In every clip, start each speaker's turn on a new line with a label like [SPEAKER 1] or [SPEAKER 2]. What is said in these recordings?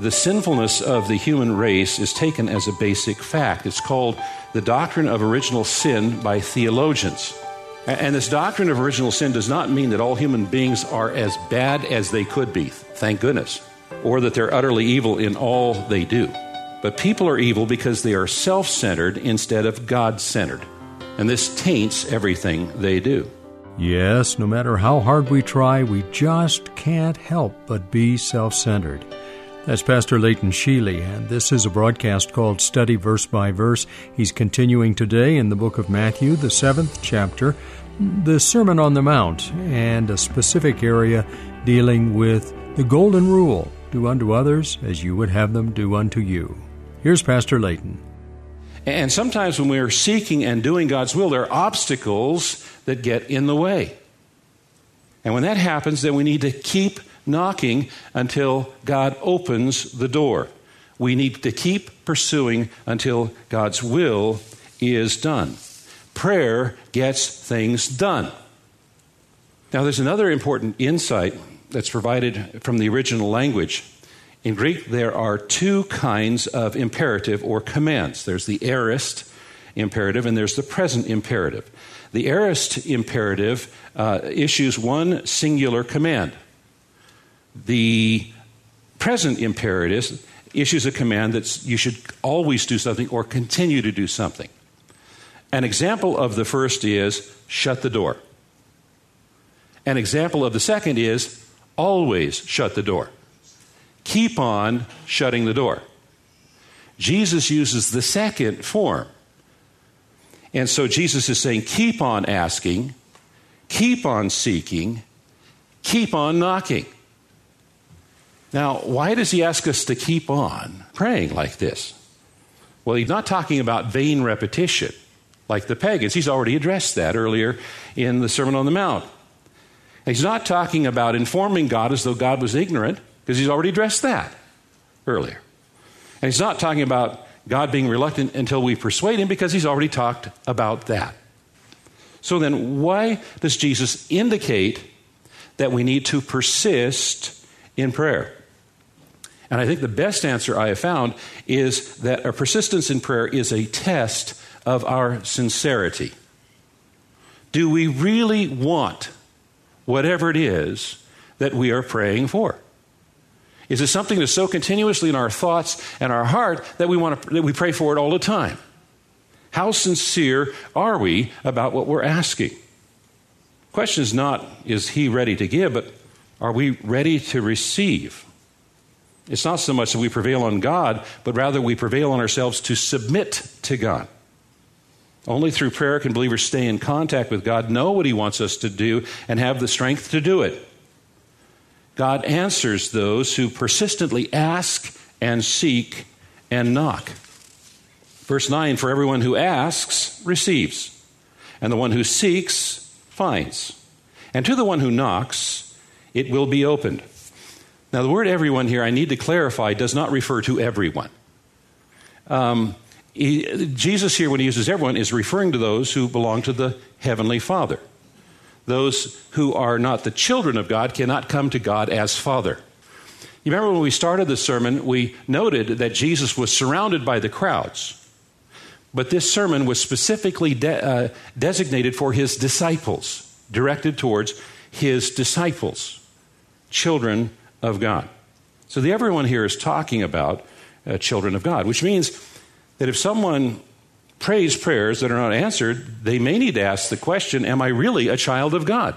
[SPEAKER 1] The sinfulness of the human race is taken as a basic fact. It's called the doctrine of original sin by theologians. And this doctrine of original sin does not mean that all human beings are as bad as they could be, thank goodness, or that they're utterly evil in all they do. But people are evil because they are self centered instead of God centered. And this taints everything they do.
[SPEAKER 2] Yes, no matter how hard we try, we just can't help but be self centered. That's Pastor Leighton Sheely, and this is a broadcast called Study Verse by Verse. He's continuing today in the book of Matthew, the seventh chapter, the Sermon on the Mount, and a specific area dealing with the Golden Rule do unto others as you would have them do unto you. Here's Pastor Leighton.
[SPEAKER 1] And sometimes when we're seeking and doing God's will, there are obstacles that get in the way. And when that happens, then we need to keep knocking until God opens the door. We need to keep pursuing until God's will is done. Prayer gets things done. Now, there's another important insight that's provided from the original language. In Greek, there are two kinds of imperative or commands there's the aorist imperative and there's the present imperative. The aorist imperative uh, issues one singular command. The present imperative issues a command that you should always do something or continue to do something. An example of the first is shut the door. An example of the second is always shut the door. Keep on shutting the door. Jesus uses the second form. And so Jesus is saying, keep on asking, keep on seeking, keep on knocking. Now, why does he ask us to keep on praying like this? Well, he's not talking about vain repetition like the pagans. He's already addressed that earlier in the Sermon on the Mount. He's not talking about informing God as though God was ignorant, because he's already addressed that earlier. And he's not talking about God being reluctant until we persuade him, because he's already talked about that. So then, why does Jesus indicate that we need to persist in prayer? And I think the best answer I have found is that a persistence in prayer is a test of our sincerity. Do we really want whatever it is that we are praying for? Is it something that's so continuously in our thoughts and our heart that we want to, that we pray for it all the time? How sincere are we about what we're asking? The question is not is he ready to give, but are we ready to receive? It's not so much that we prevail on God, but rather we prevail on ourselves to submit to God. Only through prayer can believers stay in contact with God, know what He wants us to do, and have the strength to do it. God answers those who persistently ask and seek and knock. Verse 9 For everyone who asks receives, and the one who seeks finds. And to the one who knocks, it will be opened. Now, the word everyone here, I need to clarify, does not refer to everyone. Um, he, Jesus here, when he uses everyone, is referring to those who belong to the Heavenly Father. Those who are not the children of God cannot come to God as Father. You remember when we started the sermon, we noted that Jesus was surrounded by the crowds. But this sermon was specifically de- uh, designated for his disciples, directed towards his disciples, children of God. So the everyone here is talking about uh, children of God, which means that if someone prays prayers that are not answered, they may need to ask the question Am I really a child of God?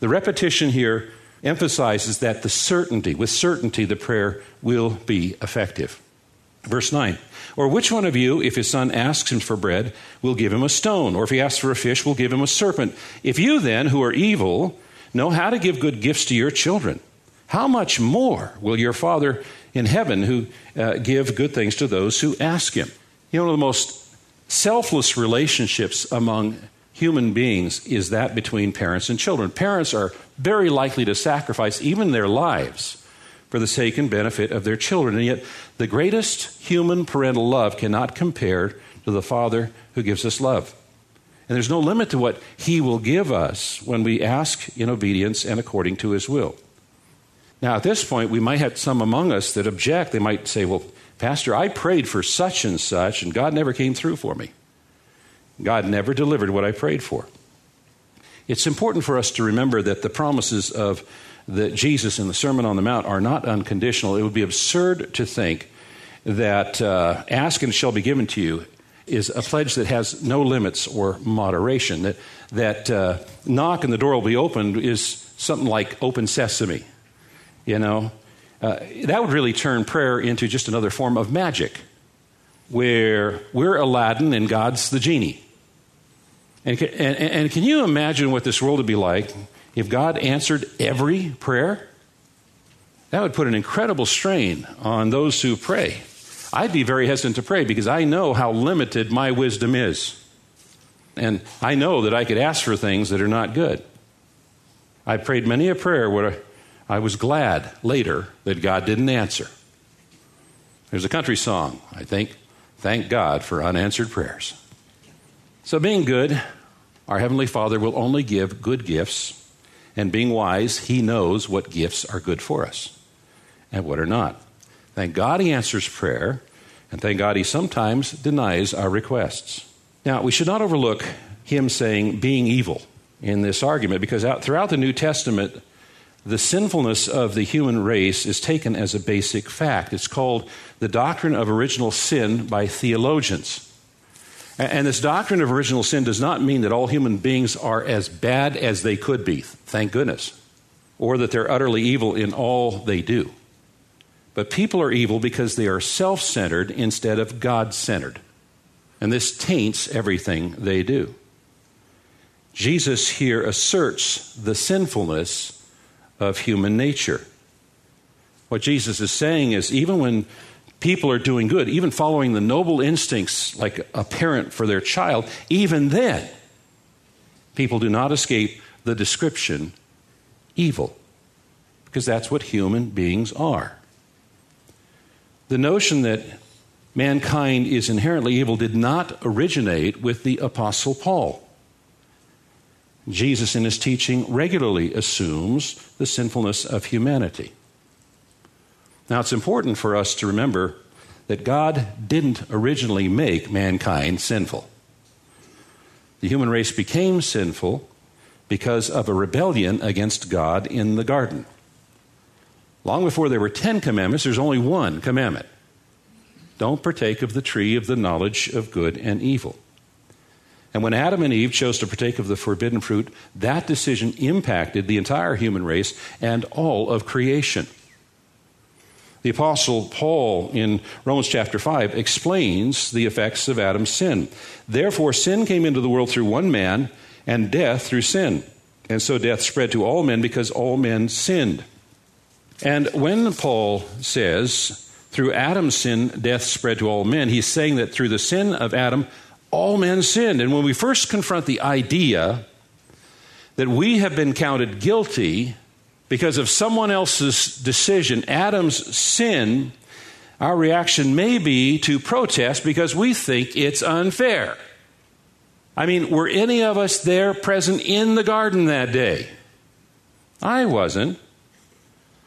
[SPEAKER 1] The repetition here emphasizes that the certainty, with certainty, the prayer will be effective. Verse 9 Or which one of you, if his son asks him for bread, will give him a stone? Or if he asks for a fish, will give him a serpent? If you then, who are evil, know how to give good gifts to your children, how much more will your Father in heaven who uh, give good things to those who ask him? You know, one of the most selfless relationships among human beings is that between parents and children. Parents are very likely to sacrifice even their lives for the sake and benefit of their children. And yet, the greatest human parental love cannot compare to the Father who gives us love. And there's no limit to what He will give us when we ask in obedience and according to His will. Now, at this point, we might have some among us that object. They might say, Well, Pastor, I prayed for such and such, and God never came through for me. God never delivered what I prayed for. It's important for us to remember that the promises of the Jesus in the Sermon on the Mount are not unconditional. It would be absurd to think that uh, ask and shall be given to you is a pledge that has no limits or moderation. That, that uh, knock and the door will be opened is something like open sesame. You know, uh, that would really turn prayer into just another form of magic, where we're Aladdin and God's the genie. And, and, and can you imagine what this world would be like if God answered every prayer? That would put an incredible strain on those who pray. I'd be very hesitant to pray because I know how limited my wisdom is. And I know that I could ask for things that are not good. I prayed many a prayer where I was glad later that God didn't answer. There's a country song, I think, Thank God for Unanswered Prayers. So, being good, our Heavenly Father will only give good gifts. And being wise, He knows what gifts are good for us and what are not. Thank God He answers prayer, and thank God He sometimes denies our requests. Now, we should not overlook Him saying being evil in this argument because out, throughout the New Testament, the sinfulness of the human race is taken as a basic fact. It's called the doctrine of original sin by theologians. And this doctrine of original sin does not mean that all human beings are as bad as they could be, thank goodness, or that they're utterly evil in all they do. But people are evil because they are self centered instead of God centered. And this taints everything they do. Jesus here asserts the sinfulness of human nature. What Jesus is saying is even when people are doing good, even following the noble instincts like a parent for their child, even then, people do not escape the description evil, because that's what human beings are. The notion that mankind is inherently evil did not originate with the Apostle Paul. Jesus, in his teaching, regularly assumes the sinfulness of humanity. Now, it's important for us to remember that God didn't originally make mankind sinful. The human race became sinful because of a rebellion against God in the garden. Long before there were ten commandments, there's only one commandment don't partake of the tree of the knowledge of good and evil. And when Adam and Eve chose to partake of the forbidden fruit, that decision impacted the entire human race and all of creation. The Apostle Paul in Romans chapter 5 explains the effects of Adam's sin. Therefore, sin came into the world through one man, and death through sin. And so death spread to all men because all men sinned. And when Paul says, through Adam's sin, death spread to all men, he's saying that through the sin of Adam, all men sinned. And when we first confront the idea that we have been counted guilty because of someone else's decision, Adam's sin, our reaction may be to protest because we think it's unfair. I mean, were any of us there present in the garden that day? I wasn't.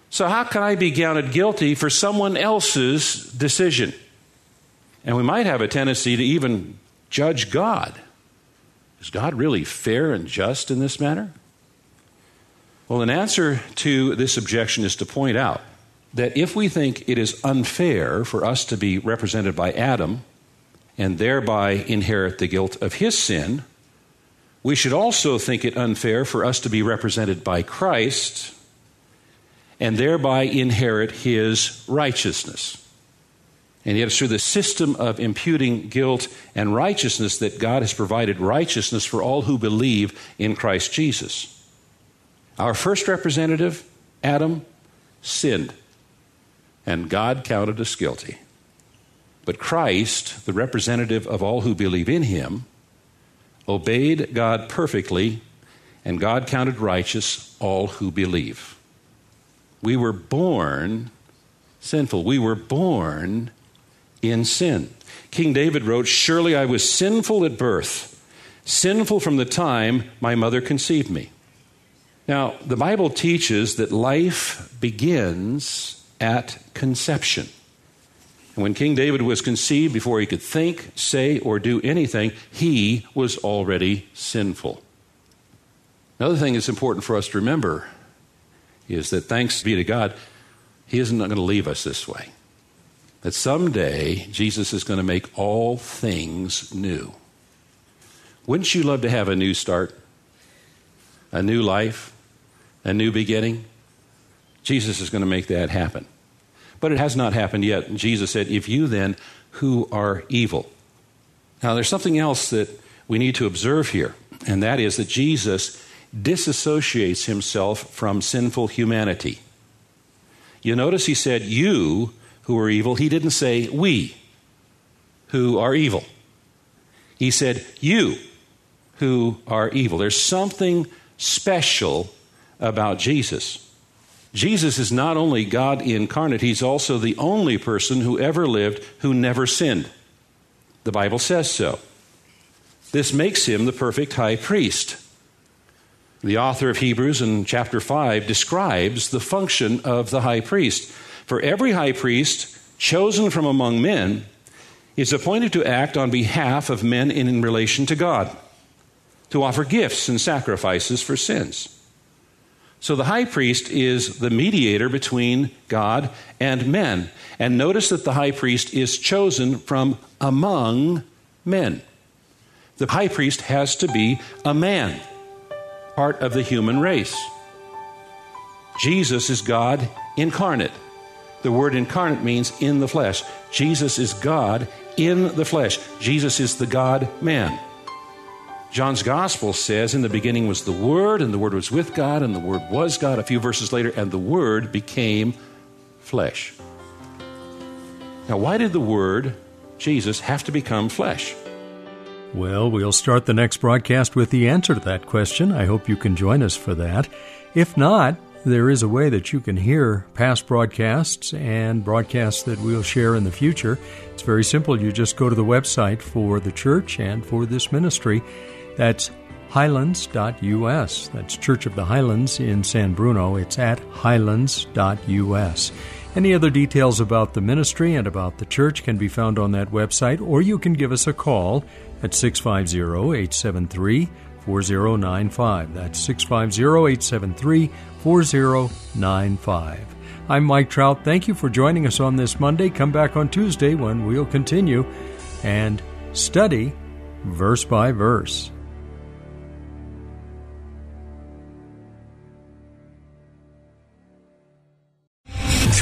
[SPEAKER 1] So, how can I be counted guilty for someone else's decision? And we might have a tendency to even judge God. Is God really fair and just in this matter? Well, an answer to this objection is to point out that if we think it is unfair for us to be represented by Adam and thereby inherit the guilt of his sin, we should also think it unfair for us to be represented by Christ and thereby inherit his righteousness. And yet, it's through the system of imputing guilt and righteousness that God has provided righteousness for all who believe in Christ Jesus. Our first representative, Adam, sinned, and God counted us guilty. But Christ, the representative of all who believe in him, obeyed God perfectly, and God counted righteous all who believe. We were born sinful. We were born in sin. King David wrote, Surely I was sinful at birth, sinful from the time my mother conceived me. Now, the Bible teaches that life begins at conception. And when King David was conceived, before he could think, say, or do anything, he was already sinful. Another thing that's important for us to remember is that thanks be to God, he isn't going to leave us this way. That someday Jesus is going to make all things new. Wouldn't you love to have a new start? A new life? A new beginning? Jesus is going to make that happen. But it has not happened yet. Jesus said, If you then, who are evil. Now, there's something else that we need to observe here, and that is that Jesus disassociates himself from sinful humanity. You notice he said, You who are evil. He didn't say, We who are evil. He said, You who are evil. There's something special about Jesus. Jesus is not only God incarnate, he's also the only person who ever lived who never sinned. The Bible says so. This makes him the perfect high priest. The author of Hebrews in chapter 5 describes the function of the high priest. For every high priest chosen from among men is appointed to act on behalf of men in relation to God, to offer gifts and sacrifices for sins. So the high priest is the mediator between God and men. And notice that the high priest is chosen from among men. The high priest has to be a man, part of the human race. Jesus is God incarnate. The word incarnate means in the flesh. Jesus is God in the flesh. Jesus is the God man. John's gospel says, In the beginning was the Word, and the Word was with God, and the Word was God. A few verses later, and the Word became flesh. Now, why did the Word, Jesus, have to become flesh?
[SPEAKER 2] Well, we'll start the next broadcast with the answer to that question. I hope you can join us for that. If not, there is a way that you can hear past broadcasts and broadcasts that we'll share in the future. It's very simple. You just go to the website for the church and for this ministry that's highlands.us. That's Church of the Highlands in San Bruno. It's at highlands.us. Any other details about the ministry and about the church can be found on that website, or you can give us a call at 650 873 4095. That's 650 873 4095. I'm Mike Trout. Thank you for joining us on this Monday. Come back on Tuesday when we'll continue and study verse by verse.